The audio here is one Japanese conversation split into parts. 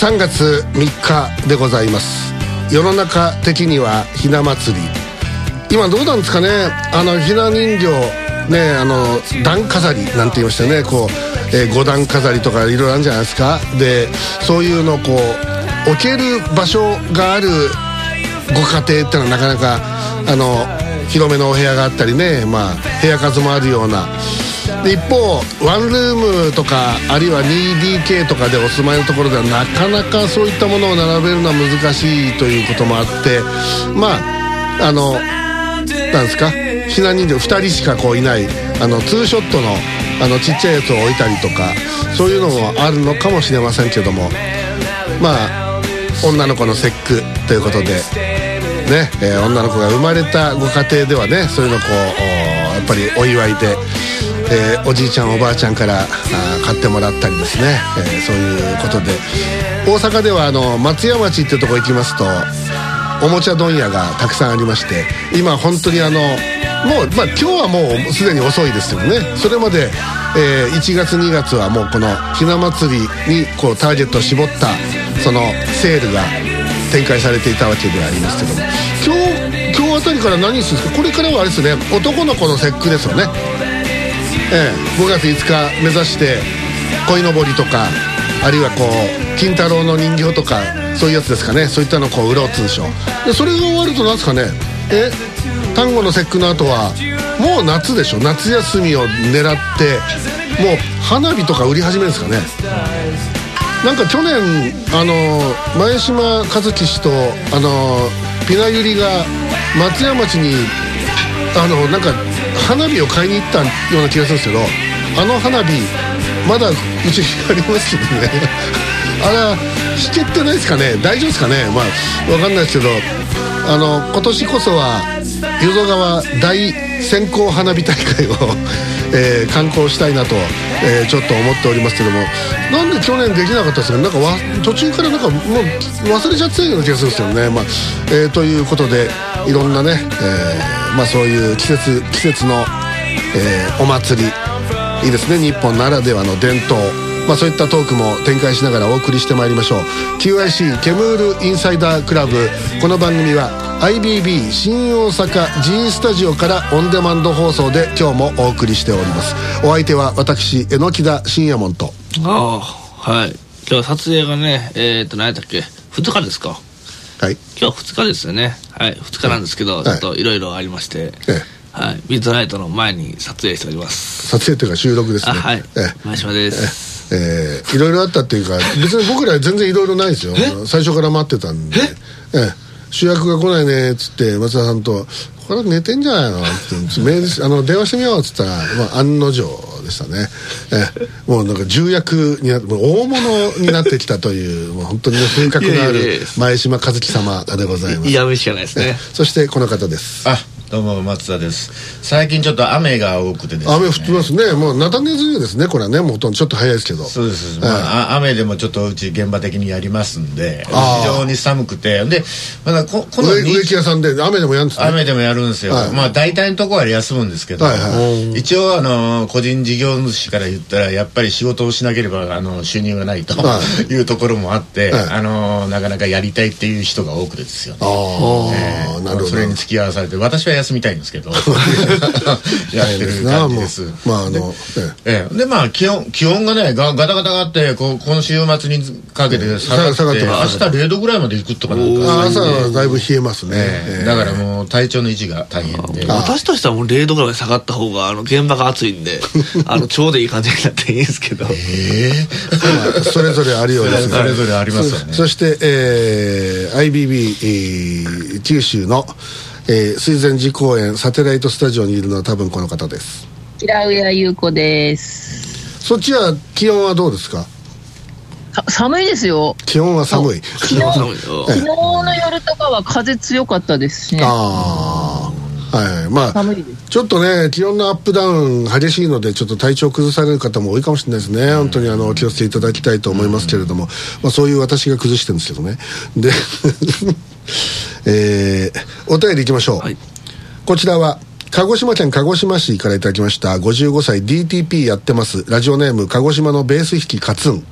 3月3日でございます。世の中的にはひな祭り。今どうなんですかね？あのひな人形ねあの段飾りなんて言いましたね。こう、えー、五段飾りとかいろいろあるんじゃないですか。でそういうのこう置ける場所があるご家庭ってのはなかなかあの広めのお部屋があったりね。まあ部屋数もあるような。で一方ワンルームとかあるいは 2DK とかでお住まいのところではなかなかそういったものを並べるのは難しいということもあってまああのなんですか？ひな人形2人しかこういないあのツーショットのあのちっちゃいやつを置いたりとかそういうのもあるのかもしれませんけどもまあ女の子の節句ということでね、えー、女の子が生まれたご家庭ではねそういうのこうやっぱりお祝いでえー、おじいちゃんおばあちゃんからあ買ってもらったりですね、えー、そういうことで。大阪ではあの松屋町っていうとこ行きますとおもちゃ問屋がたくさんありまして今本当にあのもう、まあ、今日はもうすでに遅いですけどね。それまで、えー、1月2月はもうこのひな祭りにこうターゲットを絞ったそのセールが展開されていたわけではありますけども。今日今日あたりから何するんですか？これからはあれですね。男の子の節句ですよね。ええ、5月5日目指して鯉のぼりとかあるいはこう金太郎の人形とかそういうやつですかね。そういったのをこう売ろう通称でそれが終わると何ですかね。え端午の節句の後はもう夏でしょ。夏休みを狙ってもう花火とか売り始めるんですかね。なんか去年あの前島和樹氏とあのピナユリが松山町にあのなんか花火を買いに行ったような気がするんですけどあの花火まだうちにありますけどね。あれはしてってないですかね？大丈夫ですかね？まあ分かんないですけどあの今年こそは淀川大線香花火大会をえ、観光したいなと、え、ちょっと思っておりますけども。なんで去年できなかったですかなんかわ途中からなんかもう忘れちゃってたような気がするんですよね、まあえ、ということでいろんなね、えまあ、そういう季節季節の、え、お祭り。いいですね。日本ならではの伝統。まあ、そういったトークも展開しながらお送りしてまいりましょう。QIC ケムールインサイダークラブこの番組は IBB 新大阪 G スタジオからオンデマンド放送で今日もお送りしております。お相手は私榎田信也門と。ああはい。今日撮影がねえー、っと何やったっけ？2日ですか。はい。今日2日ですよね。はい。2日なんですけど、はい、ちょっといろいろありまして、はい、ミッドナイトの前に撮影しております。撮影というか収録ですね。はい。前島です。ええいろいろあったっていうか別に僕ら全然いろいろないですよ。最初から待ってたんで。え？え主役が来ないねっつって松田さんと「これ寝てんじゃないの?」ってメールあの電話してみようっつったら、まあ、案の定でしたね。えもうなんか重役になって大物になってきたというもう本当に風格のある前島和樹様でございます。いやめしかないですね。そしてこの方です。あどうも松田です。最近ちょっと雨が多くてですね。雨降ってますね。もう菜種梅雨ですねこれはね。もうほとんどちょっと早いですけど。そうです、まあ、雨でもちょっとうち現場的にやりますんで非常に寒くて。でまだここの植木屋さんで雨でもやるんですね。雨でもやるんですよ、はい、まあ大体のところは休むんですけど、はいはい、一応あの個人事業主から言ったらやっぱり仕事をしなければあの収入がないと、はい、いうところもあって、はい、あのなかなかやりたいっていう人が多くてですよね。あ、えー、なるほど。それに付き合わされて私は休みたいんですけど。やってる感じです。まああのええ。でまあ気温気温がねがガタガタがあってこ今週末にかけて下がって明日0度ぐらいまでいくとかなんか朝はだいぶ冷えますね、だからもう体調の維持が大変で。私としてはもう0度ぐらい下がった方があの現場が暑いんで あのちょうどいい感じになっていいんですけど。ええ。それぞれあるようですそれぞれありますよね。そして、えー、IBB、えー、九州のえー、水前寺公園サテライトスタジオにいるのは多分この方です。平上優子です。そっちは気温はどうですか？寒いですよ。気温は寒い。昨日 昨日の夜とかは風強かったですしね。あはいまあちょっとね気温のアップダウン激しいのでちょっと体調崩される方も多いかもしれないですね、うん、本当にあの気をつけていただきたいと思いますけれども、うん、まあ、そういう私が崩してるんですけどね。でえー、お便りいきましょう、はい、こちらは鹿児島県鹿児島市からいただきました55歳 DTP やってますラジオネーム鹿児島のベース弾きカツン。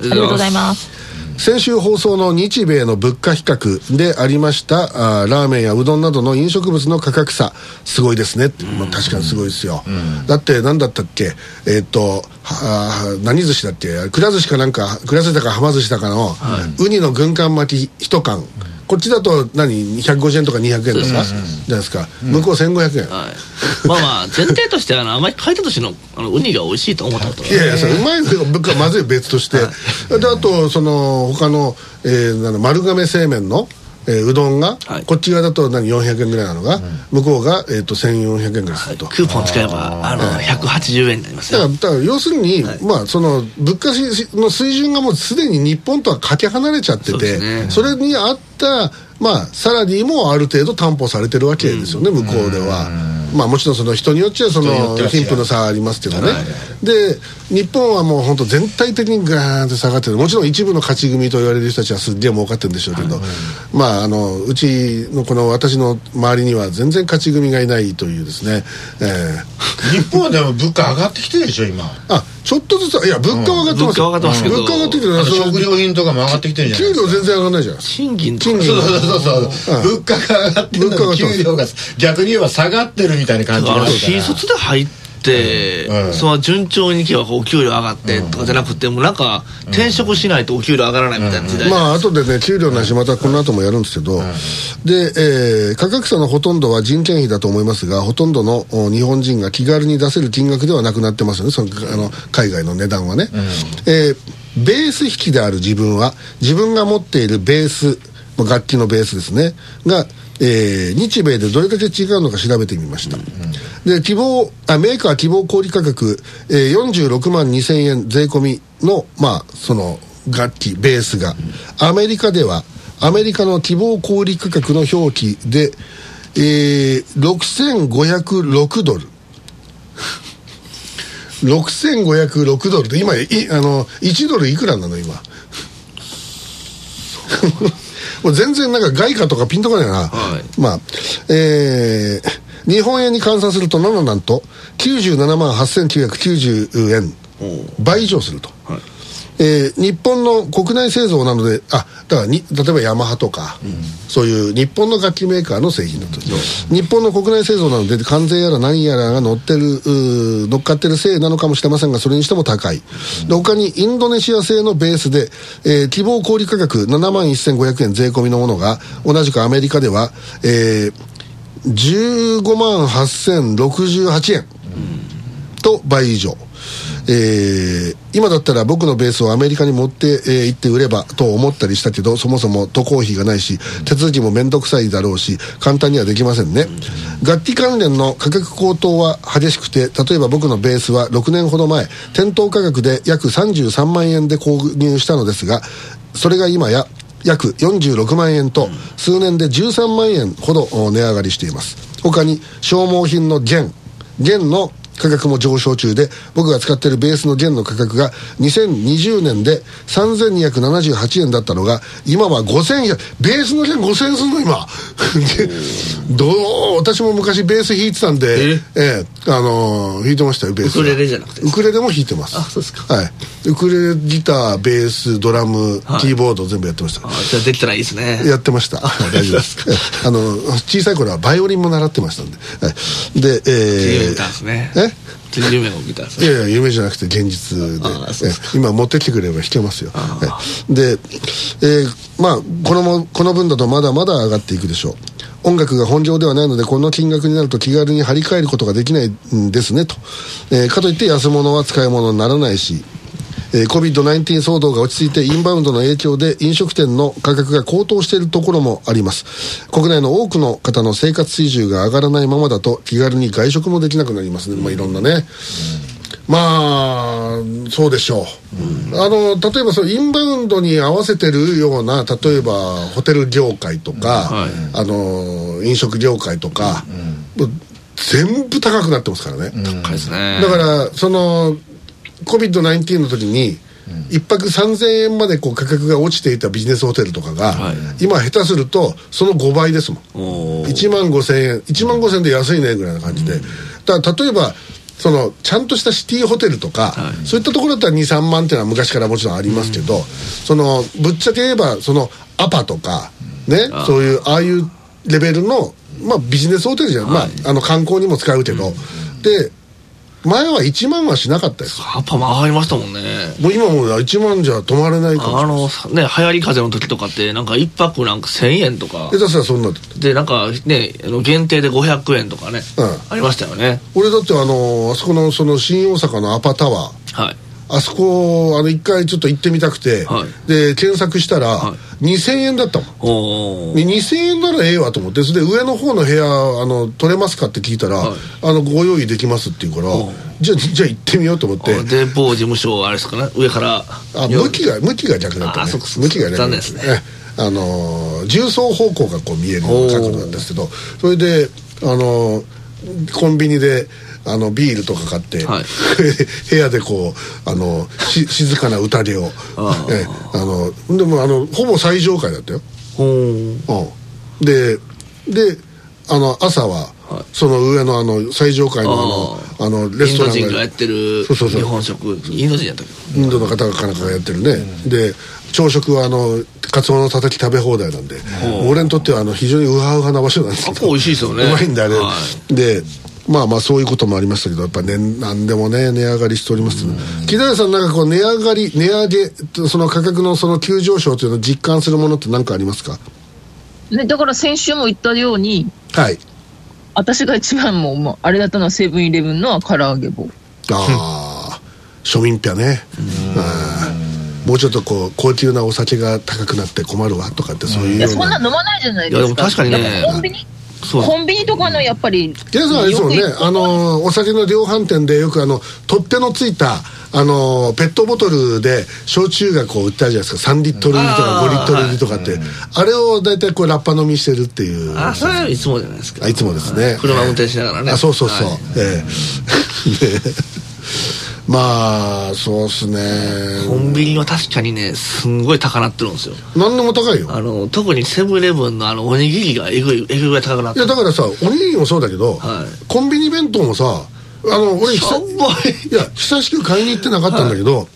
ありがとうございます。先週放送の日米の物価比較でありましたあラーメンやうどんなどの飲食物の価格差すごいですね、まあ、確かにすごいですよ、うん、だって何だったっけ？えっ、ー、とは何寿司だっけ？くら寿司かなんかくら寿司だかはま寿司だかの、はい、ウニの軍艦巻き1缶、うんこっちだと何？150円とか200円ですか、じゃないですか、向こう1500円、はい、まあまあ前提としてあのあまり書いたとしてのあのウニが美味しいと思ったこといやいやそれうまいけど物価まずい別として、はい、であとその他の、えー、丸亀製麺のえー、うどんが、はい、こっち側だと何400円ぐらいなのが、うん、向こうが、えーと、1400円ぐらいすると、クーポン使えばあの180円になりますだからだから要するに、はい、まあその物価の水準がもうすでに日本とはかけ離れちゃっててそ、ね,、れに合ったまあサラリーもある程度担保されてるわけですよね、うん、向こうでは。まあ、もちろんその人によっちゃその貧富の差ありますけどね、で日本はもう本当全体的にガーンって下がってる。もちろん一部の勝ち組と言われる人たちはすっげえ儲かってるんでしょうけど、まああのうちのこの私の周りには全然勝ち組がいないというですね、えー、日本はでも物価上がってきてるでしょ今。あちょっとずついや物価は上がってます、物価上がってますけど。物価上がってきてる食料品とかも上がってきてるじゃない給料全然上がらないじゃん賃金とかそうそうそうそう、物価が上がってるのに給料が逆に言えば下がってるみたいな感じが。新卒で入って、うん、その順調にいけばお給料上がってとかじゃなくてもうなんか転職しないとお給料上がらないみたいな時代、うん、まあ後でね給料の話またこの後もやるんですけど、で、えー、価格差のほとんどは人件費だと思いますがほとんどの日本人が気軽に出せる金額ではなくなってますよね。そのあの海外の値段はね、うん、えー、ベース引きである自分は自分が持っているベース楽器のベースですね。がえー、日米でどれだけ違うのか調べてみました、うんで希望あメーカー希望小売価格、えー、46万2000円税込みのまあその楽器ベースが、アメリカではアメリカの希望小売価格の表記で、えー、6506ドル。6506ドルで今いあの1ドルいくらなの今？もう全然なんか外貨とかピンとこないな、はい、まあえー、日本円に換算すると7なんと97万8990円倍以上すると、はいえー、日本の国内製造なのであだからに例えばヤマハとか、うん、そういう日本の楽器メーカーの製品だと、う。ん、日本の国内製造なので関税やら何やらが乗ってる乗っかってるせいなのかもしれませんがそれにしても高い、うん、で他にインドネシア製のベースで、えー、希望小売価格7万1500円税込みのものが同じくアメリカでは、えー、15万8068円と倍以上えー、今だったら僕のベースをアメリカに持って、えー、行って売ればと思ったりしたけどそもそも渡航費がないし手続きも面倒くさいだろうし簡単にはできませんね。楽器関連の価格高騰は激しくて例えば僕のベースは6年ほど前店頭価格で約33万円で購入したのですがそれが今や約46万円と数年で13万円ほど値上がりしています。他に消耗品の弦。弦の価格も上昇中で僕が使っているベースの弦の価格が2020年で3278円だったのが今は5000円ベースの弦5000円すんの今。どう私も昔ベース弾いてたんでえ？えあのー、弾いてましたよベースウクレレじゃなくてウクレレも弾いてます。あそうですか。はい。ウクレレギターベースドラム、はい、キーボード全部やってました。じゃあできたらいいですね。やってました。大丈夫です あの小さい頃はバイオリンも習ってましたんで、はい、でえー、ね。え夢を見たいやいや夢じゃなくて現実で。今持ってきてくれれば弾けますよ。で、えー、まあこのこの分だとまだまだ上がっていくでしょう。音楽が本業ではないのでこの金額になると気軽に張り替えることができないんですねと、えー、かといって安物は使い物にならないしえー、COVID-19 騒動が落ち着いてインバウンドの影響で飲食店の価格が高騰しているところもあります。国内の多くの方の生活水準が上がらないままだと気軽に外食もできなくなりますね、まあ、いろんなね、まあそうでしょう、うん、あの例えばそのインバウンドに合わせてるような例えばホテル業界とか、うんはい、あの飲食業界とか、うん。全部高くなってますからね、高いですね。だからその COVID-19 の時に一泊3000円までこう価格が落ちていたビジネスホテルとかが、はい、今下手するとその5倍ですもん。1万5000円1万5000円で安いねぐらいな感じで、だから例えばそのちゃんとしたシティホテルとか、はい、そういったところだったら23万っていうのは昔からもちろんありますけど、うん、そのぶっちゃけ言えばそのアパとかねそういうああいうレベルの、まあ、ビジネスホテルじゃん、はい、まあ、あの観光にも使うけど、うん、で前は1万はしなかったですやっぱ上がりましたもんね。もう今も1万じゃ泊まれないかもあのね流行り風の時とかってなんか1泊なんか1000円とか。下手したらそんなでなんかね限定で500円とかね、うん、ありましたよね。俺だってあのあそこのその新大阪のアパタワー。はいあそこあの一回ちょっと行ってみたくて、はい、で検索したら、はい、2000円だったもん。で2000円ならええわと思ってそれで上の方の部屋あの取れますかって聞いたら、はい、あのご用意できますって言うからじゃあじゃあ行ってみようと思って。で某事務所あれですかね？上から。あ向きが向きが逆だったね。向きがね。残念ですね。あの重層方向がこう見える角度なんですけどそれであのコンビニであのビールとか買って、はい、部屋でこうあのし静かな宴をえあのでもあのほぼ最上階だったよ。うん、でであの朝は、はい、その上のあの最上階のあのあのレストランがインド人がやってるそうそうそう。日本食インド人やったっけ？インドの方がかなんかがやってるね、うん、で朝食はあのカツオのたたき食べ放題なんで、う。ん、俺にとってはあの非常にウハウハな場所なんですけど美味しいですよね。うまいんだあれ、はい、でまあまあそういうこともありましたけどやっぱね何でもね値上がりしております、ね、木田さんなんかこう値上がり値上げその価格のその急上昇というのを実感するものって何かありますか？ね、だから先週も言ったように、はい、私が一番もうあれだったのはセブンイレブンの唐揚げ棒。ああ庶民ぴゃね。もうちょっとこう高級なお酒が高くなって困るわとかってそういういやそんな飲まないじゃないですか。いやでも確かにね。コンビニコンビニとかのやっぱり皆さんあれですもんねあのお酒の量販店でよくあの取っ手のついたあのペットボトルで焼酎がこう売ってあるじゃないですか。3リットル入りとか5リットル入りとかって。あはい、あれを大体こうラッパ飲みしてるっていう。あそれはいつもじゃないですか。いつもですね。車運転しながらね。あそうそうそう、はい、ええ まあそうっすね。コンビニは確かにねすんごい高なってるんですよ。何でも高いよ。あの特にセブンイレブンのあのおにぎりがえぐいえぐいぐらい高くなっていやだからさおにぎりもそうだけど、はい、コンビニ弁当もさあの俺久い。や久しく買いに行ってなかったんだけど、はい、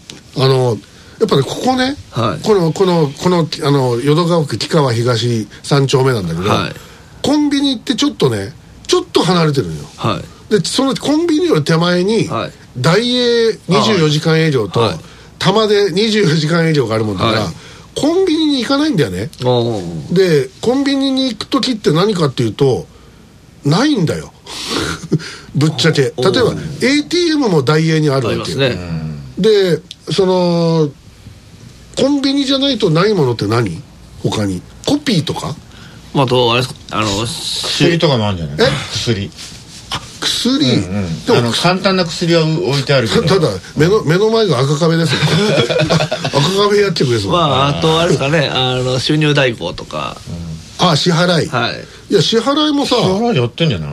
あのやっぱねここね、はい、このこのこのあの淀川区木川東三丁目なんだけど、はい、コンビニってちょっとねちょっと離れてるのよ、はい、でそのコンビニより手前に、はい、大英24時間営業と、はい、玉で24時間営業があるもんだから、はい、コンビニに行かないんだよね。でコンビニに行く時って何かっていうとないんだよ。ぶっちゃけ。例えば ATM も大英にあるわけよ、ね、でそのコンビニじゃないとないものって何？他に。コピーとか？まあとあれあの薬とかもあるんじゃない？え？薬薬、うんうん、でも簡単な薬は置いてあるけど。ただ目の目の前が赤壁ですよ。赤壁やってくれそう。まああとあれですかね。あの収入代行とか、うん、あ支払い。はい。いや支払いもさ支払いやってんじゃない？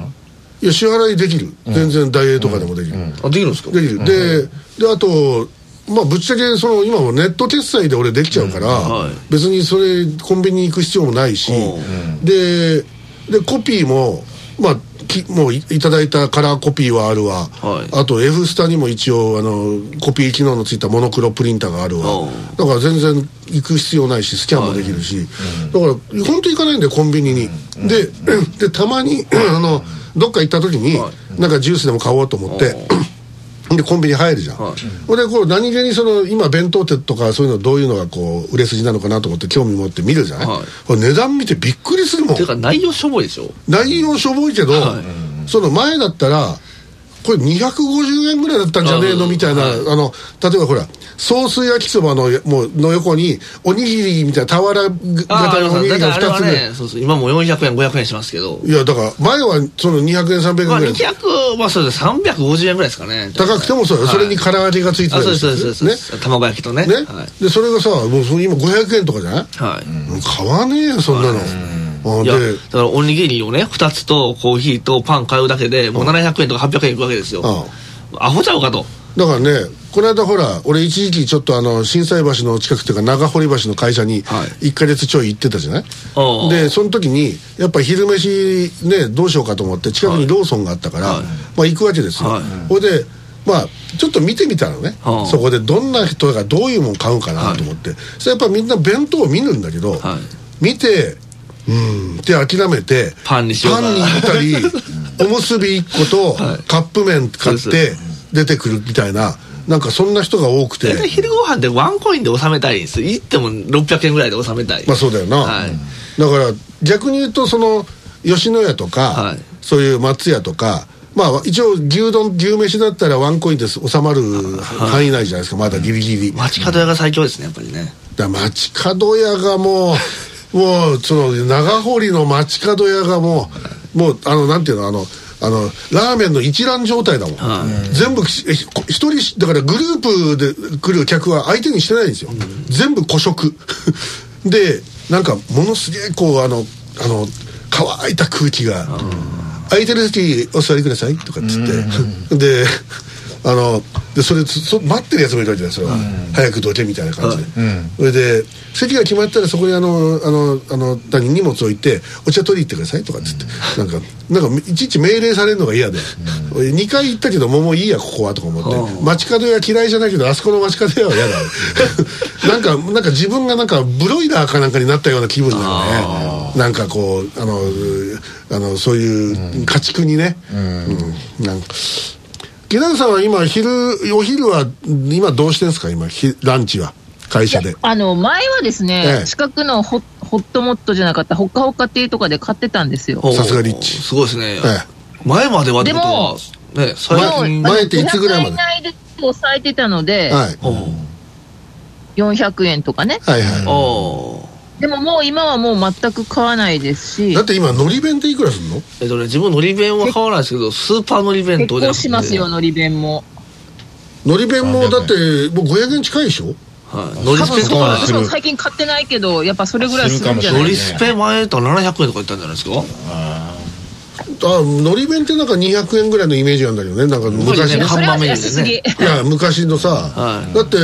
いや支払いできる、うん、全然大英とかでもできる、あできるんですか？できる、でであとまあぶっちゃけその今もネット決済で俺できちゃうから、はい、別にそれコンビニ行く必要もないし、ででコピーもまあきもういただいたカラーコピーはあるわ、はい、あと F スタにも一応あのコピー機能のついたモノクロプリンターがあるわ。だから全然行く必要ないしスキャンもできるし、はい、だから本当行かないんだよコンビニに、うん、ででたまにあのどっか行った時に、はい、なんかジュースでも買おうと思ってでコンビニ入るじゃん、はい、でこう何気にその今弁当店とかそういうのどういうのがこう売れ筋なのかなと思って興味持って見るじゃない、はい、値段見てびっくりするもん。ていうか内容しょぼいでしょ？内容しょぼいけど、はい、その前だったらこれ250円ぐらいだったんじゃねえの？みたいな、あの例えばほらソース焼きそばのもうの横におにぎりみたいな俵型のおにぎりが2つ、ね、そうそう今もう400円500円しますけどいやだから前はその200円300円ぐらい、まあ、200まあそうです350円ぐらいですかね高くてもそう、はい、それに唐揚げがついてたりするそうですそうです卵焼きとねね、はい、でそれがさもう今500円とかじゃない、はい、買わねえよそんなの、いやだからおにぎりをね2つとコーヒーとパン買うだけでもう700円とか800円いくわけですよ、アホちゃうかとだからねこの間ほら俺一時期ちょっとあの心斎橋の近くっていうか長堀橋の会社に1か月ちょい行ってたじゃない、はい、でその時にやっぱ昼飯ねどうしようかと思って近くにローソンがあったから、はい、まあ行くわけですよ、はい、ほいでまあちょっと見てみたらね、そこでどんな人がどういうもん買うかなと思って、それやっぱみんな弁当を見るんだけど、見てうんって諦めてパンにしようパンに行ったり おむすび1個とカップ麺買って出てくるみたいななんかそんな人が多くて。昼ご飯でワンコインで収めたいんです。行っても600円ぐらいで収めたい。まあそうだよな、はい、だから逆に言うとその吉野家とか、はい、そういう松屋とかまあ一応牛丼牛飯だったらワンコインで収まる範囲内じゃないですか、まだギリギリ。街角屋が最強ですねやっぱりね。だ街角屋がもうもうその長堀の街角屋がもうもうあのなんていうのあのあのラーメンの一覧状態だもん、はい、全部一人だからグループで来る客は相手にしてないんですよ、うん、全部個食。でなんかものすげえこうあのあの乾いた空気が「空いてる席お座りください」とかっつって。であのでそれそ待ってるやつもいるわけじゃないそれは、うん、早くどけみたいな感じで、うん、それで席が決まったらそこにあのあのあの何荷物置いてお茶取り行ってくださいとかっつって、うん、なんかなんかいちいち命令されるのが嫌で、うん、2回行ったけどももういいやここはとか思って。街角屋嫌いじゃないけどあそこの街角屋は嫌だ なんかなんか自分がなんかブロイラーかなんかになったような気分なのね。なんかこうあのあのそういう家畜にね、うん。なんか。木永さんは今昼お昼は今どうしてんですか？今ランチは会社で。あの前はですね、ええ、近くのホホットモットじゃなかったほっかほっかっていうとかで買ってたんですよ。さすがリッチ。すごいですね、ええ、前まではでもね最近。前っていつぐらいまで？内で抑えてたので、はい、400円とかね。はいはいでももう今はもう全く買わないですし。だって今のり弁っていくらすんの？えっとね自分のり弁は買わないですけどスーパーのり弁当で結構しますよのり弁も。のり弁もだってもう500円近いでしょ？はい、ノリスペとか私も最近買ってないけどやっぱそれぐらいするんじゃないノリスペ前と700円とか言ったんじゃないですか？ああのり弁ってなんか200円ぐらいのイメージなんだけどね。なんか昔の看板メニューでね。いや昔のさ、はい、だって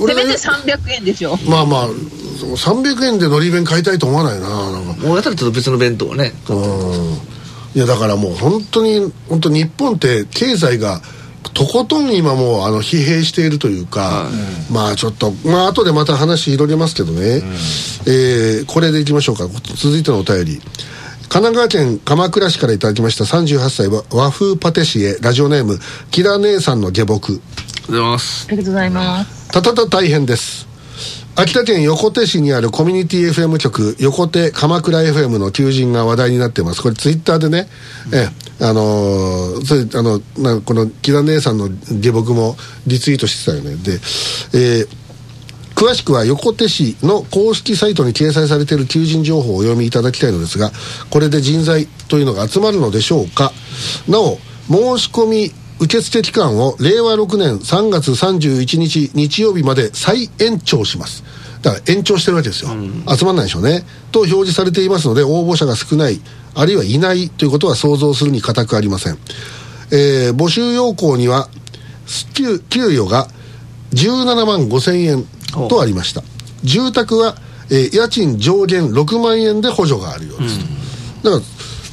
俺せめて300円でしょ。まあまあ300円でのり弁買いたいと思わないななんか。もうやったらちょっと別の弁当をねうん。いやだからもう本当に本当日本って経済がとことん今もうあの疲弊しているというか、はい、まあちょっとまあ後でまた話広げますけどね、うん、えー、これでいきましょうか。続いてのお便り。神奈川県鎌倉市からいただきました38歳和風パティシエラジオネーム木田姉さんの下僕。ありがとうございます。ありがとうございます。たたた大変です。秋田県横手市にあるコミュニティ FM 局横手鎌倉 FM の求人が話題になってます。これツイッターでね、えあの、それあのなこの木田姉さんの下僕もリツイートしてたよね。で、えー、詳しくは横手市の公式サイトに掲載されている求人情報をお読みいただきたいのですがこれで人材というのが集まるのでしょうか。なお申し込み受付期間を令和6年3月31日日曜日まで再延長します。だから延長してるわけですよ、うん、集まらないでしょうね。と表示されていますので応募者が少ないあるいはいないということは想像するに難くありません、えー、募集要項には給給与が17万5千円とありました。住宅は、えー、家賃上限6万円で補助があるようです、うん、だから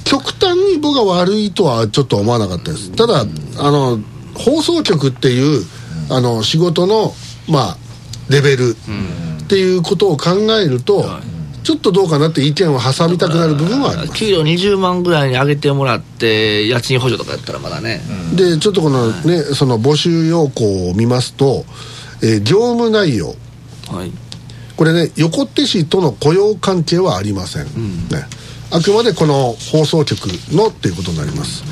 極端に僕が悪いとはちょっと思わなかったです。ただあの放送局っていうあの仕事のまあレベルっていうことを考えると、ちょっとどうかなって意見を挟みたくなる部分はあります。給料20万ぐらいに上げてもらって家賃補助とかやったらまだね、でちょっとこのねその募集要項を見ますと、えー、業務内容、はい、これね横手市との雇用関係はありません、うん、ね。あくまでこの放送局のっていうことになります。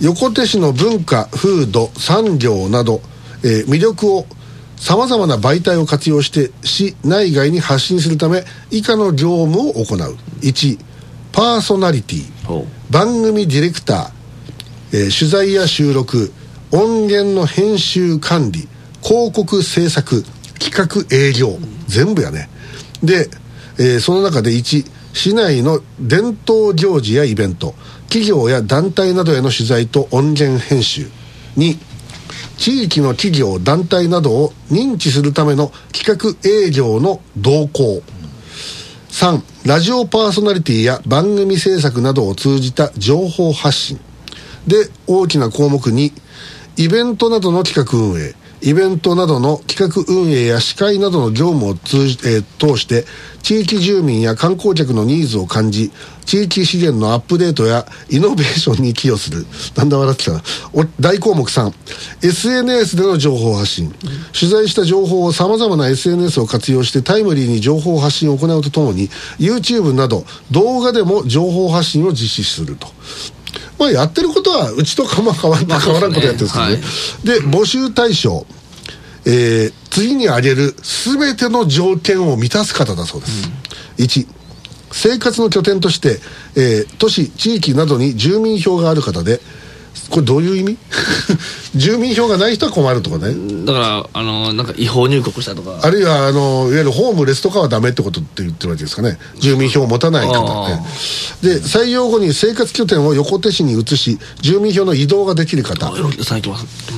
横手市の文化風土産業など、えー、魅力をさまざまな媒体を活用して市内外に発信するため以下の業務を行う。1パーソナリティ。番組ディレクター、えー、取材や収録。音源の編集管理。広告制作。企画営業。全部やね。で、えー、その中で1市内の伝統行事やイベント。企業や団体などへの取材と音源編集。2地域の企業団体などを認知するための企画営業の動向。3ラジオパーソナリティや番組制作などを通じた情報発信。で大きな項目にイベントなどの企画運営。イベントなどの企画運営や司会などの業務を通じ、えー、通して地域住民や観光客のニーズを感じ地域資源のアップデートやイノベーションに寄与する。なんだ笑ってたな。大項目3 SNS での情報発信、取材した情報をさまざまな SNS を活用してタイムリーに情報発信を行うとともに YouTube など動画でも情報発信を実施すると。まあ、やってることはうちとかま変わ変わらんことやってるんですけどね、はい、で募集対象えー、次に挙げる全ての条件を満たす方だそうです、うん、1生活の拠点として、えー、都市地域などに住民票がある方でこれどういう意味？住民票がない人は困るとかね。だからあのなんか違法入国したとか。あるいはあのいわゆるホームレスとかはダメってことって言ってるわけですかね。住民票を持たない方って。で採用後に生活拠点を横手市に移し住民票の移動ができる方。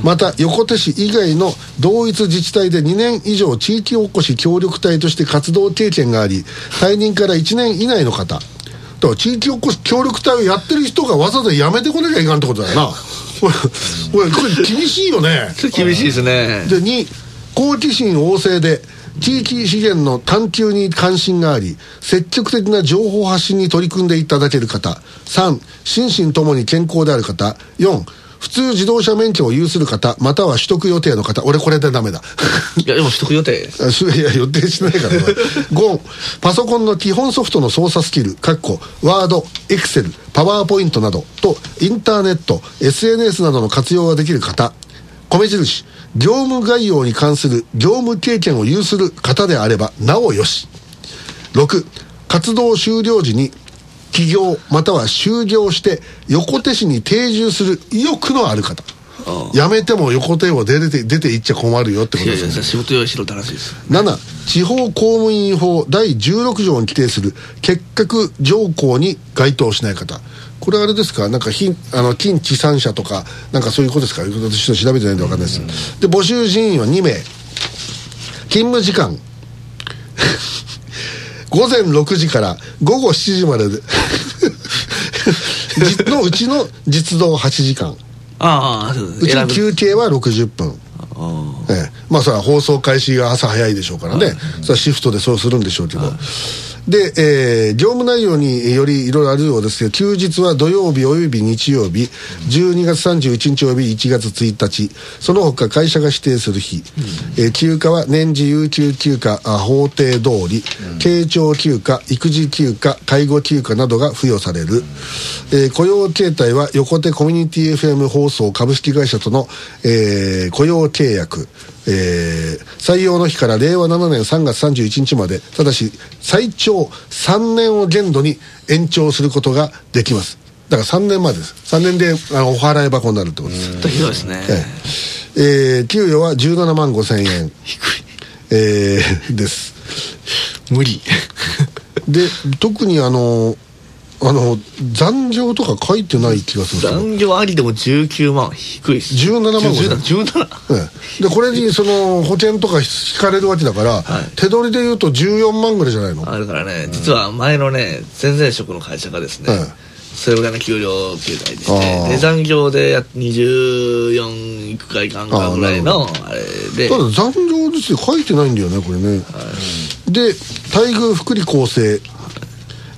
また横手市以外の同一自治体で2年以上地域おこし協力隊として活動経験があり退任から1年以内の方だから地域おこし協力隊をやってる人がわざわざやめてこなきゃいかんってことだよな。これこれ厳しいよね。厳しいですね。で2好奇心旺盛で地域資源の探求に関心があり積極的な情報発信に取り組んでいただける方。3心身ともに健康である方。4普通自動車免許を有する方、または取得予定の方、俺これでダメだ。いや、でも取得予定。いや、予定しないから、ね、5、パソコンの基本ソフトの操作スキル、かっこ、ワード、エクセル、パワーポイントなどと、インターネット、SNS などの活用ができる方、米印、業務概要に関する業務経験を有する方であれば、なおよし。6、活動終了時に起業または就業して横手市に定住する意欲のある方。辞めても横手を出て出ていっちゃ困るよってことです、ね、いやいや仕事用意しろって話です。7地方公務員法第16条に規定する結核条項に該当しない方。これあれですか？なんかひあの近地産者とかなんかそういうことですか？私調べてないんで分かんないです、で募集人員は2名。勤務時間午前6時から午後7時までで。のうちの実動8時間。ああうちの休憩は60分。ええ、まあそれは放送開始が朝早いでしょうからね、それはシフトでそうするんでしょうけど、で、えー、業務内容によりいろいろあるようですけど、休日は土曜日および日曜日、12月31日および1月1日、その他会社が指定する日、うん、えー、休暇は年次有給休暇あ法定通り、うん、慶長休暇、育児休暇、介護休暇などが付与される、うん、えー、雇用形態は横手コミュニティ FM 放送株式会社との、えー、雇用契約、えー、採用の日から令和7年3月31日までただし最長3年を限度に延長することができます。だから3年までです。3年であのお払い箱になるってことです。ひどいですね。えー、えー、給与は17万5千円。低い。えー、です。無理。で特にあのあの残業とか書いてない気がする残業ありでも19万低いです。17万5 17、でこれにその保険とか引かれるわけだから、はい、手取りでいうと14万ぐらいじゃないの？あるからね。実は前のね前々職の会社がですね、はいそれぐらいの給料形態でしてで残業で24いくかいかんかぐらいのあれで。ただ残業ですよ。書いてないんだよねこれね、はい、で待遇福利厚生。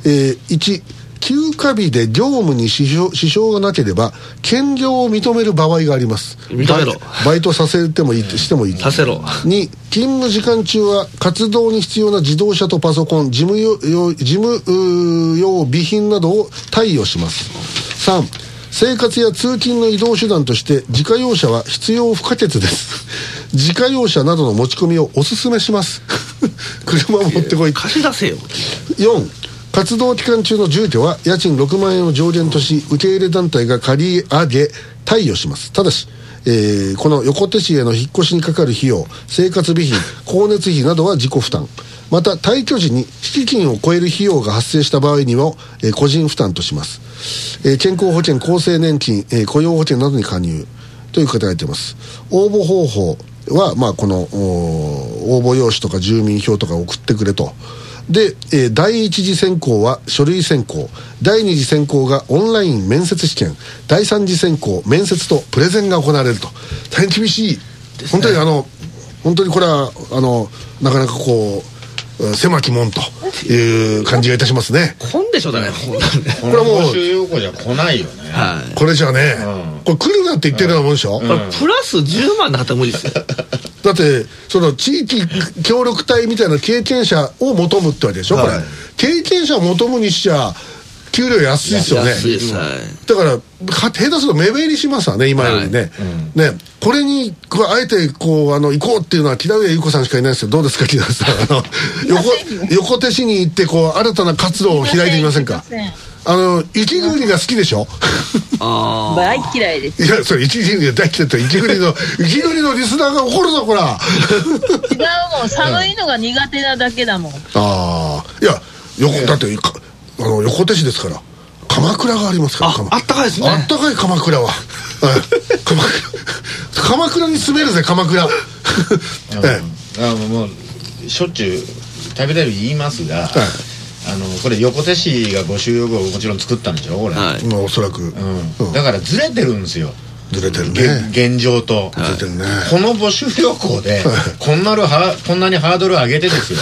えー、1休暇日で業務に支障支障がなければ兼業を認める場合があります。認めろ。バイトさせてもいい、してもいい。させろ。2勤務時間中は活動に必要な自動車とパソコン事務用事務用備品などを貸与します。3生活や通勤の移動手段として自家用車は必要不可欠です。自家用車などの持ち込みをおすすめします。車持ってこい。貸し出せよ。4活動期間中の住居は家賃6万円を上限とし受け入れ団体が借り上げ貸与します。ただしえー、この横手市への引っ越しにかかる費用生活備品光熱費などは自己負担。また退去時に敷金を超える費用が発生した場合にも、えー、個人負担とします、えー、健康保険厚生年金、えー、雇用保険などに加入という方がいてます。応募方法は、まあ、この応募用紙とか住民票とか送ってくれと。で、えー、第一次選考は書類選考。第二次選考がオンライン面接試験。第三次選考面接とプレゼンが行われると。大変厳しい、ね、本当にあの本当にこれはあのなかなかこう狭き門という感じがいたしますね。本でしょだね。これはもう。収容庫じゃ来ないよね。はい。これじゃね、これ来るなって言ってるようなもんでしょ？プラス10万なかったら無理ですよ。だってその地域協力隊みたいな経験者を求むってわけでしょ、はい、これ経験者を求むにしちゃ給料安いですよね。安いです、はい、だから下手すると目減りしますわね今よりね。はい。うん、ねこれにこあえてこうあの行こうっていうのは木田上優子さんしかいないですよ。どうですか木田さん。あの横横手市に行ってこう新たな活動を開いてみませんか？あの息ぐりが好きでしょ？ああ大嫌いです。いやそれ息ぐりが大嫌いって息ぐりの息ぐりのリスナーが怒るぞこら。違うもん。寒いのが苦手なだけだもん、ああいや横だってあの横手市ですから鎌倉がありますからああったかいですね。あったかい鎌倉は。鎌倉鎌倉に住めるぜ鎌倉。ええ、あもうしょっちゅうたびたび言いますが、はい。あのこれ横手市が募集要項をもちろん作ったんでしょこれ、はい、まあおそらく、うん、だからずれてるんですよずれてるね。現状と、ずれてるね。この募集要項でこんなるはこんなにハードル上げてですよ。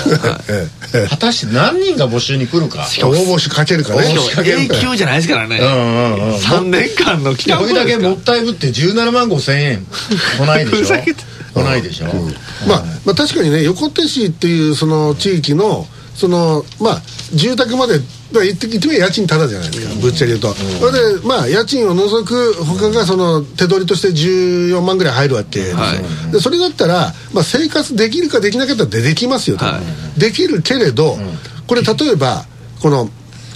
果たして何人が募集に来るか。応募しかけるかね。永久じゃないですからね、うんうんうん、3年間の期間これだけもったいぶって17万5千円。来ないでしょ。来ないでしょ、うん、まあ、まあ確かにね横手市っていうその地域のそのまあ住宅まで言って言ってみ家賃ただじゃないですか、ぶっちゃけ言うと、それでまあ家賃を除く他がその手取りとして14万ぐらい入るわけ。ですよ、はい、でそれだったら、まあ、生活できるかできなかったらできますよと、はい、できるけれど、これ例えばこの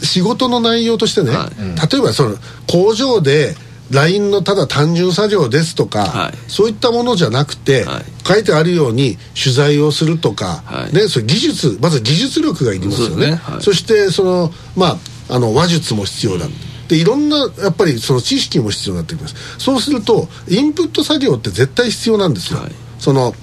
仕事の内容としてね、はい、例えばその工場で LINE のただ単純作業ですとか、はい、そういったものじゃなくて、はい、書いてあるように取材をするとか、はい、ね、それ技術まず技術力がいりますよね、ね、そしてその、まあ、あの話術も必要だ、でいろんなやっぱりその知識も必要になってきます。そうするとインプット作業って絶対必要なんですよ、その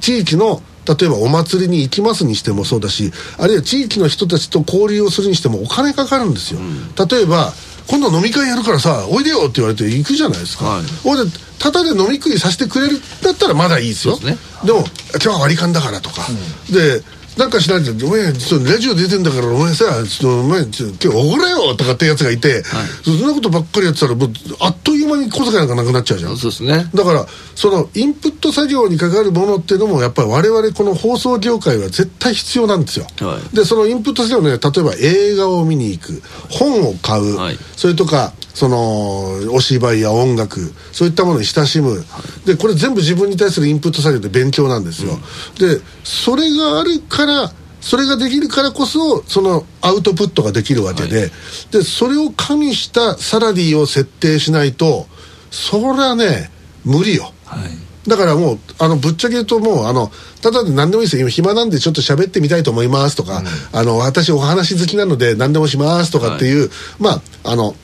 地域の例えばお祭りに行きますにしてもそうだしあるいは地域の人たちと交流をするにしてもお金かかるんですよ、うん、例えば今度飲み会やるからさおいでよって言われて行くじゃないですか、はい、ほいでただで飲み食いさせてくれるだったらまだいいですよ、ね、でも今日は割り勘だからとか、うん、でなんかしないで「お前ラジオ出てんだからお前さちょっとお前ちょ今日おごれよ」とかってやつがいて、はい、そんなことばっかりやってたらもうあっという間に小遣いなんかなくなっちゃうじゃん。そうですね。だからそのインプット作業にかかるものっていうのもやっぱり我々この放送業界は絶対必要なんですよ、はい、でそのインプット作業ね例えば映画を見に行く本を買う、はい、それとかそのお芝居や音楽そういったものに親しむ、でこれ全部自分に対するインプット作業で勉強なんですよ、うん、でそれがあるからそれができるからこそそのアウトプットができるわけで。はい、でそれを加味したサラリーを設定しないとそれはね無理よ、はい、だからもうあのぶっちゃけ言うともうあのただで何でもいいですよ。今暇なんでちょっと喋ってみたいと思いますとか、うん、あの私お話好きなので何でもしますとかっていう、はい、まああの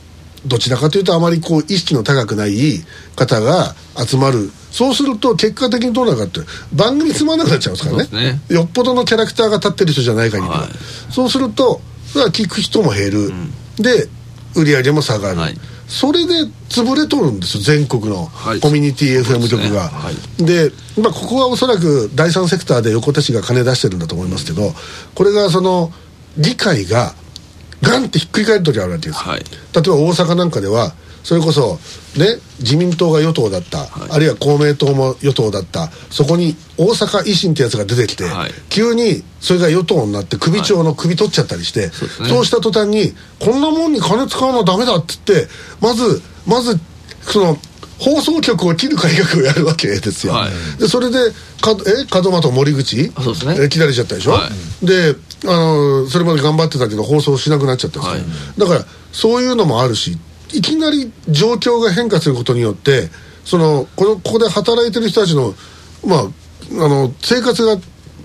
どちらかというとあまりこう意識の高くない方が集まる。そうすると結果的にどうなるかって番組つまんなくなっちゃいますからね、ね、よっぽどのキャラクターが立ってる人じゃない限りは、はい、そうすると聞く人も減る、うん、で売り上げも下がる、はい、それで潰れとるんですよ全国のコミュニティ FM 局が、で、ね。はい、まあ、ここはおそらく第三セクターで横田市が金出してるんだと思いますけどこれがその議会がガンってひっくり返る時あるわけです、はい、例えば大阪なんかではそれこそね自民党が与党だった、はい、あるいは公明党も与党だった。そこに大阪維新ってやつが出てきて、はい、急にそれが与党になって首長の首取っちゃったりして、はい。そうね、そうした途端にこんなもんに金使うのはダメだっつってまずまずその放送局を切る改革をやるわけですよ、はい、でそれでかえ門松森口？そうですね。切られちゃったでしょ、はい、であのそれまで頑張ってたけど放送しなくなっちゃったんですよ、はい、だからそういうのもあるしいきなり状況が変化することによってそのこのここで働いてる人たちのまああの生活が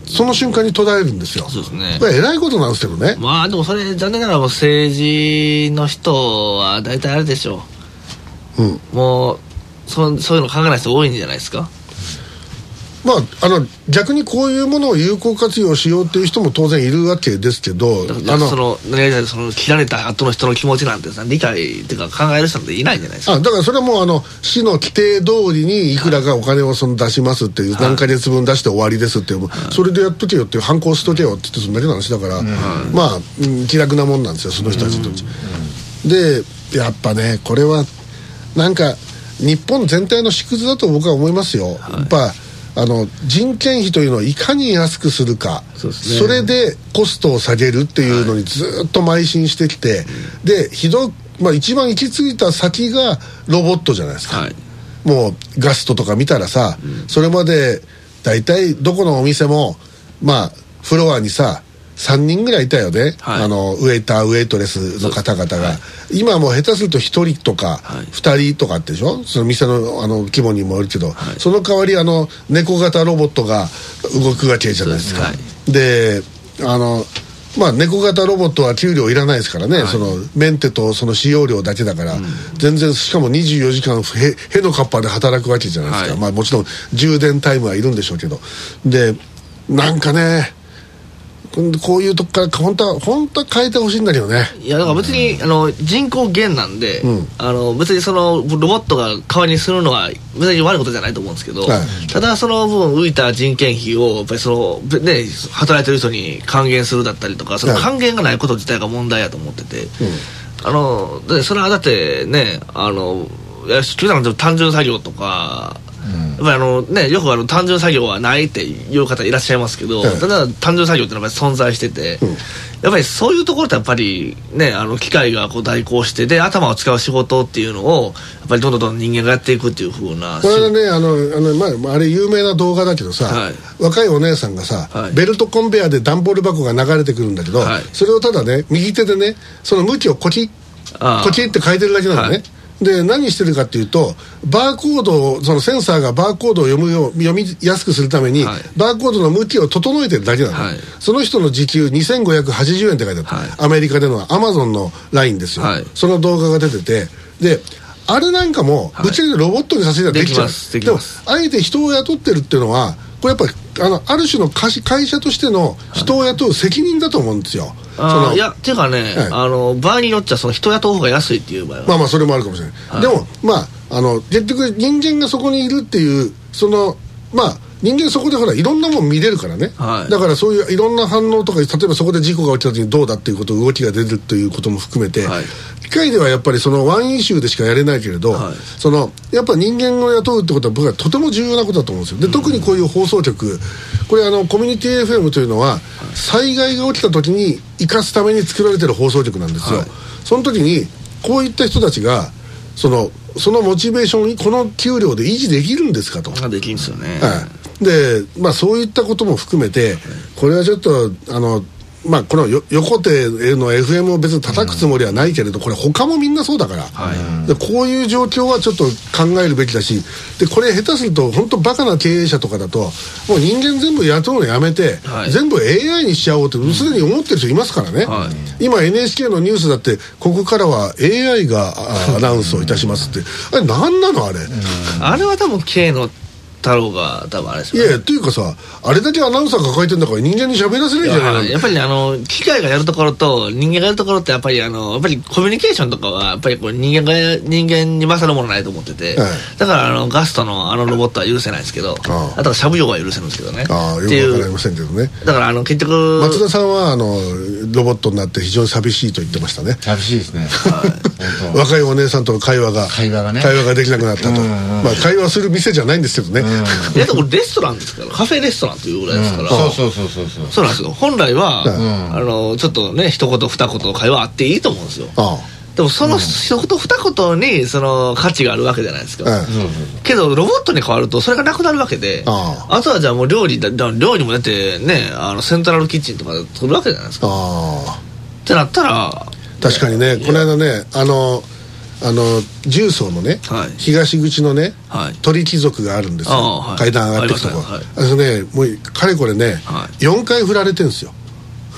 その瞬間に途絶えるんですよ。そうですね。これ偉いことなんですけどね。まあでもそれ残念ながら政治の人は大体あれでしょう、うん、もうそそういうの考えない人多いんじゃないですか？まあ、あの逆にこういうものを有効活用しようっていう人も当然いるわけですけどあのそのその切られた後の人の気持ちなんてさ理解っていうか考える人なんていないんじゃないですか。あだからそれはもうあの市の規定通りにいくらかお金をその出しますっていう、はい、何ヶ月分出して終わりですっていう、はい、それでやっとけよっていう反抗しとけよって言ってそんだけの話だから、はい、まあ、うん、気楽なもんなんですよその人たちと、うん、でやっぱねこれはなんか日本全体の縮図だと僕は思いますよ、やっぱあの人件費というのをいかに安くするか。そ、ね,、れでコストを下げるっていうのにずっと邁進してきて、はい、でひど、まあ、一番行き着いた先がロボットじゃないですか、はい、もうガストとか見たらさ、うん、それまで大体どこのお店もまあフロアにさ3人ぐらいいたよね、はい、あのウェイターウェイトレスの方々が、はい、今もう下手すると1人とか2人とかってでしょ？その店のあの規模にもよるけど、はい、その代わりあの猫型ロボットが動くわけじゃないですか。であのまあ猫型ロボットは給料いらないですからね、そのメンテとその使用量だけだから、うん、全然しかも24時間へへのカッパで働くわけじゃないですか、まあもちろん充電タイムはいるんでしょうけど。でなんかねこういうとこから本当は本当は変えてほしいんだけどね。いやだから別に、あの人口減なんで、うん、あの別にそのロボットが代わりにするのは別に悪いことじゃないと思うんですけど、はい、ただその分浮いた人件費をやっぱりその、ね、働いてる人に還元するだったりとかその還元がないこと自体が問題やと思ってて、はい、あのでそれはだってねあの単純作業とかやっぱりあのねよくあの単純作業はないっていう方いらっしゃいますけど、ただ単純作業っていうのは存在してて、やっぱりそういうところってやっぱりねあの機械がこう代行してで頭を使う仕事っていうのをやっぱりどんどんどん人間がやっていくっていうふうなこれはねあのあの、まあ、あれ有名な動画だけどさ、はい、若いお姉さんがさ、はい、ベルトコンベヤーで段ボール箱が流れてくるんだけど、はい、それをただね右手でねその向きをコキッコキって書いてるだけなのね、で何してるかっていうとバーコードをそのセンサーがバーコードを読むよう読みやすくするために、はい、バーコードの向きを整えてるだけなの、はい、その人の時給2580円って書いてあった、はい、アメリカでのアマゾンのラインですよ、その動画が出てて。であれなんかもぶっちゃけロボットにさせたらできちゃう、でもあえて人を雇ってるっていうのはこれやっぱりあのある種の会社としての人を雇う責任だと思うんですよ、あいやっていうかね、はい、あの場合によっちゃその人雇う方が安いっていう場合は。まあまあそれもあるかもしれない、はい、でもまああの結局人間がそこにいるっていうそのまあ人間そこでほらいろんなもん見れるからね、はい、だからそういういろんな反応とか例えばそこで事故が起きた時にどうだっていうこと動きが出るということも含めて、はい、機械ではやっぱりそのワンイシューでしかやれないけれど、はい、そのやっぱ人間を雇うってことは僕はとても重要なことだと思うんですよ。で特にこういう放送局。これあのコミュニティ FM というのは災害が起きた時に生かすために作られてる放送局なんですよ、その時にこういった人たちがそのそのモチベーションにこの給料で維持できるんですかと。できんですよね。はい、で、まあ、そういったことも含めてこれはちょっとあのまあ、この横手の FM を別に叩くつもりはないけれど、これ他もみんなそうだから、はい、でこういう状況はちょっと考えるべきだしでこれ下手すると本当バカな経営者とかだともう人間全部雇うのやめて、はい、全部 AI にしちゃおうってすでに思ってる人いますからね、はい、今 NHK のニュースだってここからは AI がアナウンスをいたしますって。あれ何なのあれ、あれは多分 K の太郎が多分あれですよ、ね、いやっていうかさあれだけアナウンサー抱えてんだから人間に喋らせないじゃない。やっぱりあの機械がやるところと人間がやるところってやっぱりあのやっぱりコミュニケーションとかはやっぱりこう人間が人間に勝るものないと思ってて、はい、だからあのガストのあのロボットは許せないですけどあとはしゃぶ用は許せるんですけどね。ああよくわかりませんけどね。だからあの結局松田さんはあのロボットになって非常に寂しいと言ってましたね。寂しいですね、若いお姉さんとの会話が会話がね。会話ができなくなったと、まあ会話する店じゃないんですけどね、いやでもレストランですから。カフェレストランというぐらいですから、そうそうそうそうそう。なんですよ。本来は、あのちょっとね一言二言の会話あっていいと思うんですよ。でもその一言二言にその価値があるわけじゃないですか、けどロボットに変わるとそれがなくなるわけであとはじゃあもう料理だ料理もだってねあのセントラルキッチンとかで作るわけじゃないですか。ってなったら確かにねこの間ねあのあの重曹のね、はい、東口のね、はい、鳥貴族があるんですよ、はい、階段上がっていくとこ。あれね。もうかれこれね、はい、4回振られてるんですよ、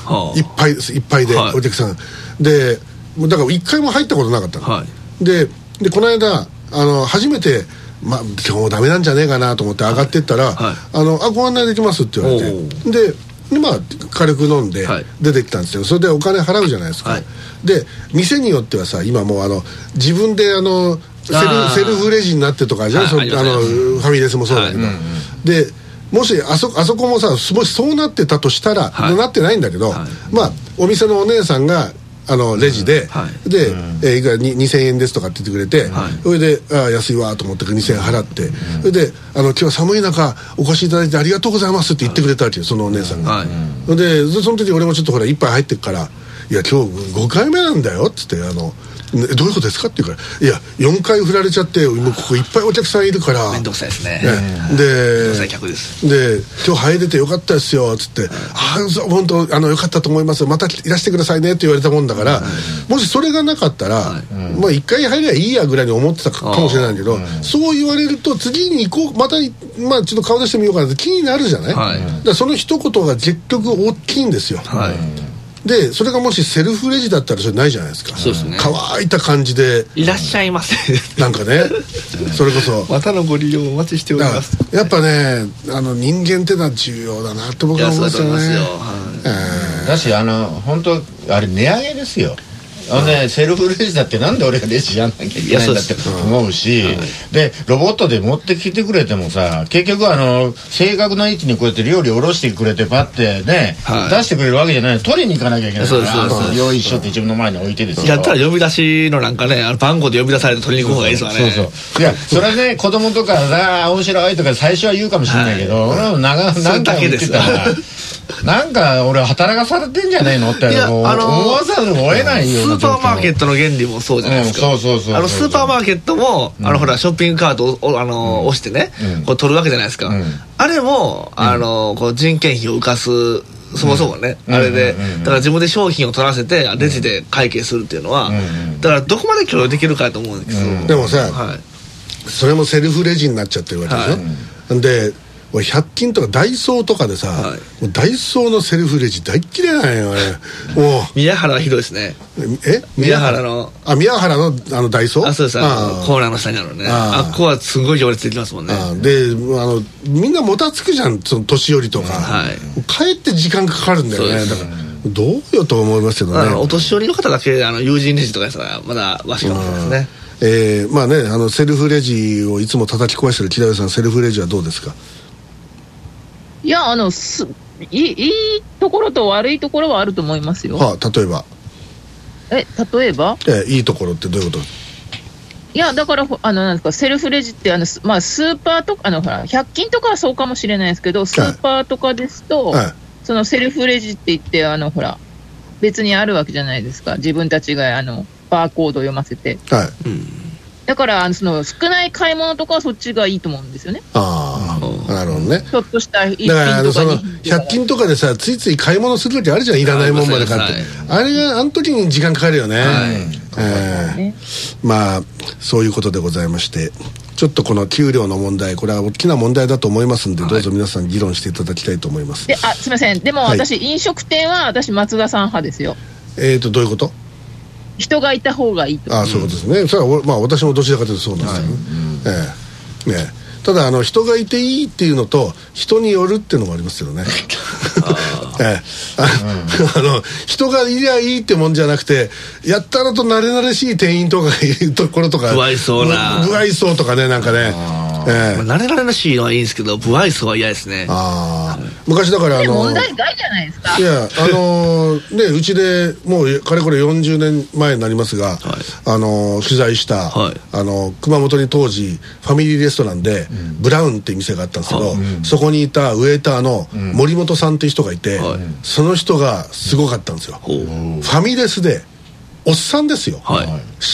はあ、いっぱいですいっぱいで、お客さん。でだから1回も入ったことなかったの、ででこの間あの初めてまあ今日ダメなんじゃねえかなと思って上がってったら「あのあご案内できます」って言われて。ででまあ軽く飲んで出てきたんですよ。それでお金払うじゃないですか、はい、で店によってはさ今もうあの自分であのセルセルフレジになってとかじゃん、はい、あのファミレスもそうだけど、はい、でもしあそあそこもさもしそうなってたとしたら、なってないんだけど、まあお店のお姉さんがあのレジで、はい、で、えー、いくら2000円ですとかって言ってくれて、はい、それでああ安いわと思って2000円払って、それであの「今日は寒い中お越しいただいてありがとうございます」って言ってくれたわけよそのお姉さんが、はい、でその時俺もちょっとほら一杯入ってるから「いや今日5回目なんだよ」っつってあのね、どういうことですかって言うから「いや4回振られちゃってもうここいっぱいお客さんいるから面倒くさいですね。ねでで「今日入れてよかったですよ」っつって「ああ本当あのよかったと思います。またいらしてくださいね」って言われたもんだから、もしそれがなかったら、はい、まあ1回入りゃいいやぐらいに思ってたかもしれないけど、そう言われると次に行こうまたまあちょっと顔出してみようかなって気になるじゃない、はい、だその一言が結局大きいんですよ、はいでそれがもしセルフレジだったらそれないじゃないですか。そうですね。乾いた感じで。いらっしゃいませ。なんかね。それこそ。またのご利用お待ちしております。やっぱねあの人間ってのは重要だなって僕は思いますよ。ねだしあの本当あれ値上げですよあのね、セルフレジだってなんで俺がレジやんなきゃいけないんだって思うし、でロボットで持ってきてくれてもさ結局あの正確な位置にこうやって料理下ろしてくれてパッてね、出してくれるわけじゃない。取りに行かなきゃいけないから用意しよって自分の前に置いてですよ。やったら呼び出しのなんかねあの番号で呼び出されて取りに行く方がいいですわね。そうそう。いやそれはね子供とかさ面白いとか最初は言うかもしれないけど、俺は長何回も言ってたらなんか俺働かされてんじゃねえのって思わざるを得ないよスーパーマーケットの原理もそうじゃないですか、そうそうそうあのスーパーマーケットも、あのほらショッピングカートをあの、押してね、こう取るわけじゃないですか、あれもあのこう人件費を浮かすそもそもね、あれで、だから自分で商品を取らせてレジで会計するっていうのは、だからどこまで許容できるかと思うんですけど、でもさ、はい、それもセルフレジになっちゃってるわけでしょ、はい、で100均とかダイソーとかでさ、はい、ダイソーのセルフレジ大っ嫌いなんよねもう。宮原はひどいですね。え？宮原の。あ宮原のあのダイソー？あそうです。あコーナーの下にあるね。あっこはすごい行列できますもんね。であのみんなもたつくじゃんその年寄りとか、はい、帰って時間かかるんだよね。だからどうよと思いますけどね。お年寄りの方だけあの友人レジとかやったらまだわしかもしれないですねえー、まあねあのセルフレジをいつも叩き壊してる木田さんセルフレジはどうですか？いや、あの、すいいいいところと悪いところはあると思いますよ。はあ、例えばえ、例えば？え、いいところってどういうこと？いや、だから、あの、なんですか、セルフレジって、あの、まあ、スーパーとか、あの、ほら、100均とかはそうかもしれないですけど、スーパーとかですと、はい、そのセルフレジって言って、あの、ほら、別にあるわけじゃないですか。自分たちが、あの、バーコードを読ませて。はい。うんだからその少ない買い物とかはそっちがいいと思うんですよね。ああ、なるほどね。ちょっとした一品とかだからその100均とかでさついつい買い物する時あるじゃんいらないもんまで買って、あれがあの時に時間かかるよね。はい。えー、まあそういうことでございまして。ちょっとこの給料の問題これは大きな問題だと思いますんで、どうぞ皆さん議論していただきたいと思います。であすみません。でも私、はい、飲食店は私松田さん派ですよ。えっ、とどういうこと？人がいた方がいいと。あそういうことですね、それはまあ私もどちらかというとそうなんですよ。ね、はい。うん、ええ。ええ。ただあの人がいていいっていうのと人によるっていうのもありますよね。ええ、あの人がいりゃいいってもんじゃなくてやったらと慣れ慣れしい店員とかがいるところとか不愛想な。不愛想とかねなんかねええ、慣れられしいのはいいんですけど不愛想は嫌ですね。ああ昔だからあの問題外じゃないですか。いやあのねうちでもうかれこれ40年前になりますが、はい、あの取材した、はい、あの熊本に当時ファミリーレストランで、うん、ブラウンっていう店があったんですけど、うん、そこにいたウェイターの森本さんっていう人がいて、うん、その人がすごかったんですよ、ファミレスでおっさんですよ、はい、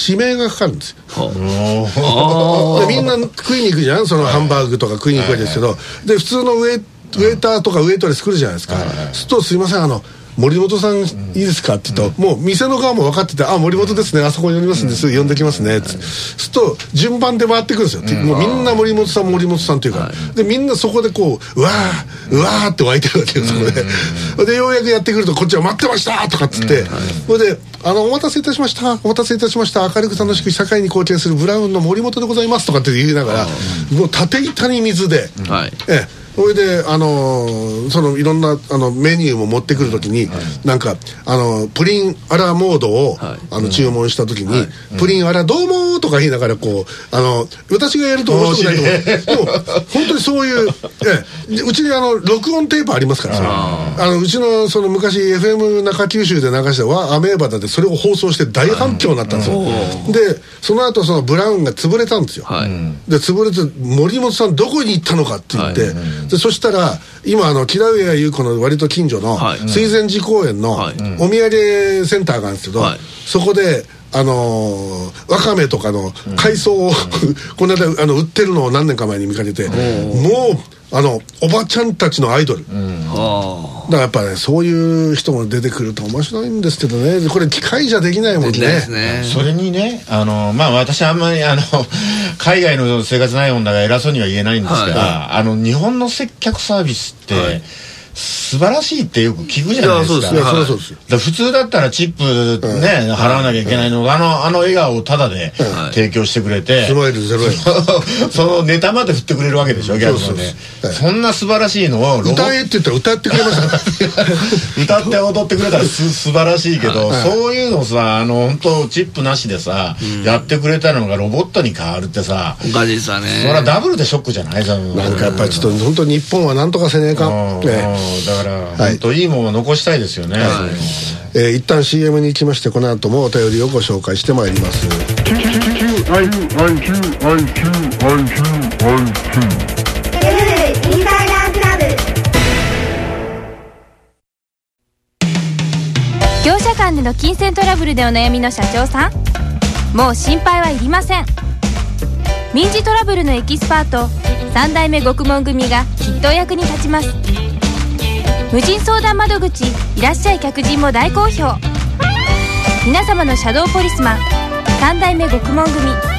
指名がかかるんですよ、は みんな食いに行くじゃん？そのハンバーグとか食いに行くわけですけど、で普通のウェウェーターとかウェイトレス来るじゃないですか、はい、するとすいませんあの森本さんいいですか?」って言うと、もう店の側も分かってて「あ森本ですねあそこにおりますんですぐ呼んできますね」すると順番で回ってくるんですよ、もうみんな森本さん森本さんっていうか、でみんなそこでこう「うわーうわー」って湧いてるわけよそこで、でようやくやってくると「こっちは待ってました!」とかっつって、それであの、お待たせいたしました。お待たせいたしました。明るく楽しく社会に貢献するブラウンの森本でございますとかって言いながら、もう縦板に水で、はい、ええそれであのー、そのいろんなあのメニューも持ってくるときに、はい、なんかあのプリンアラモードを、はい、あの注文したときに、はい、プリンアラどうもとか言いながらこうあの私がやると面白くないと思う。でも本当にそういうえうちにあの録音テープありますからあのうちのその昔 FM 中九州で流したはアメーバだってそれを放送して大反響になったんですよ、でその後そのブラウンが潰れたんですよ、で潰れて森本さんどこに行ったのかって言って、でそしたら今あの木田上優子の割と近所の水前寺公園のお土産センターがあるんですけど、そこであのー、わかめとかの海藻を、うん、この間あの売ってるのを何年か前に見かけて、もうあのおばちゃんたちのアイドル、うん、だからやっぱねそういう人も出てくると面白いんですけどね。これ機械じゃできないもんね。ね。それにねあのまあ私あんまりあの 海外の生活ないもんだから偉そうには言えないんですが、はいはい、あの日本の接客サービスって、はい素晴らしいってよく聞くじゃないですか。いや、そうですよ。普通だったらチップね、払わなきゃいけないのが、あの、あの笑顔をタダで提供してくれて、スマイルゼロ円。そのネタまで振ってくれるわけでしょ、逆にね。そんな素晴らしいのを、歌えって言ったら歌ってくれました 歌って踊ってくれたらす 素晴らしいけど、そういうのさ、あの、本当チップなしでさ、やってくれたのがロボットに変わるってさ、おかしいさね。それはダブルでショックじゃない？なんかやっぱりちょっと本当日本はなんとかせねえか。だから本当いいものを残したいですよね、はいえー、一旦 CM に行きましてこの後もお便りをご紹介してまいります業者間での金銭トラブルでお悩みの社長さんもう心配はいりません民事トラブルのエキスパート3代目獄門組がきっとお役に立ちます無人相談窓口いらっしゃい客人も大好評。皆様のシャドーポリスマン三代目獄門組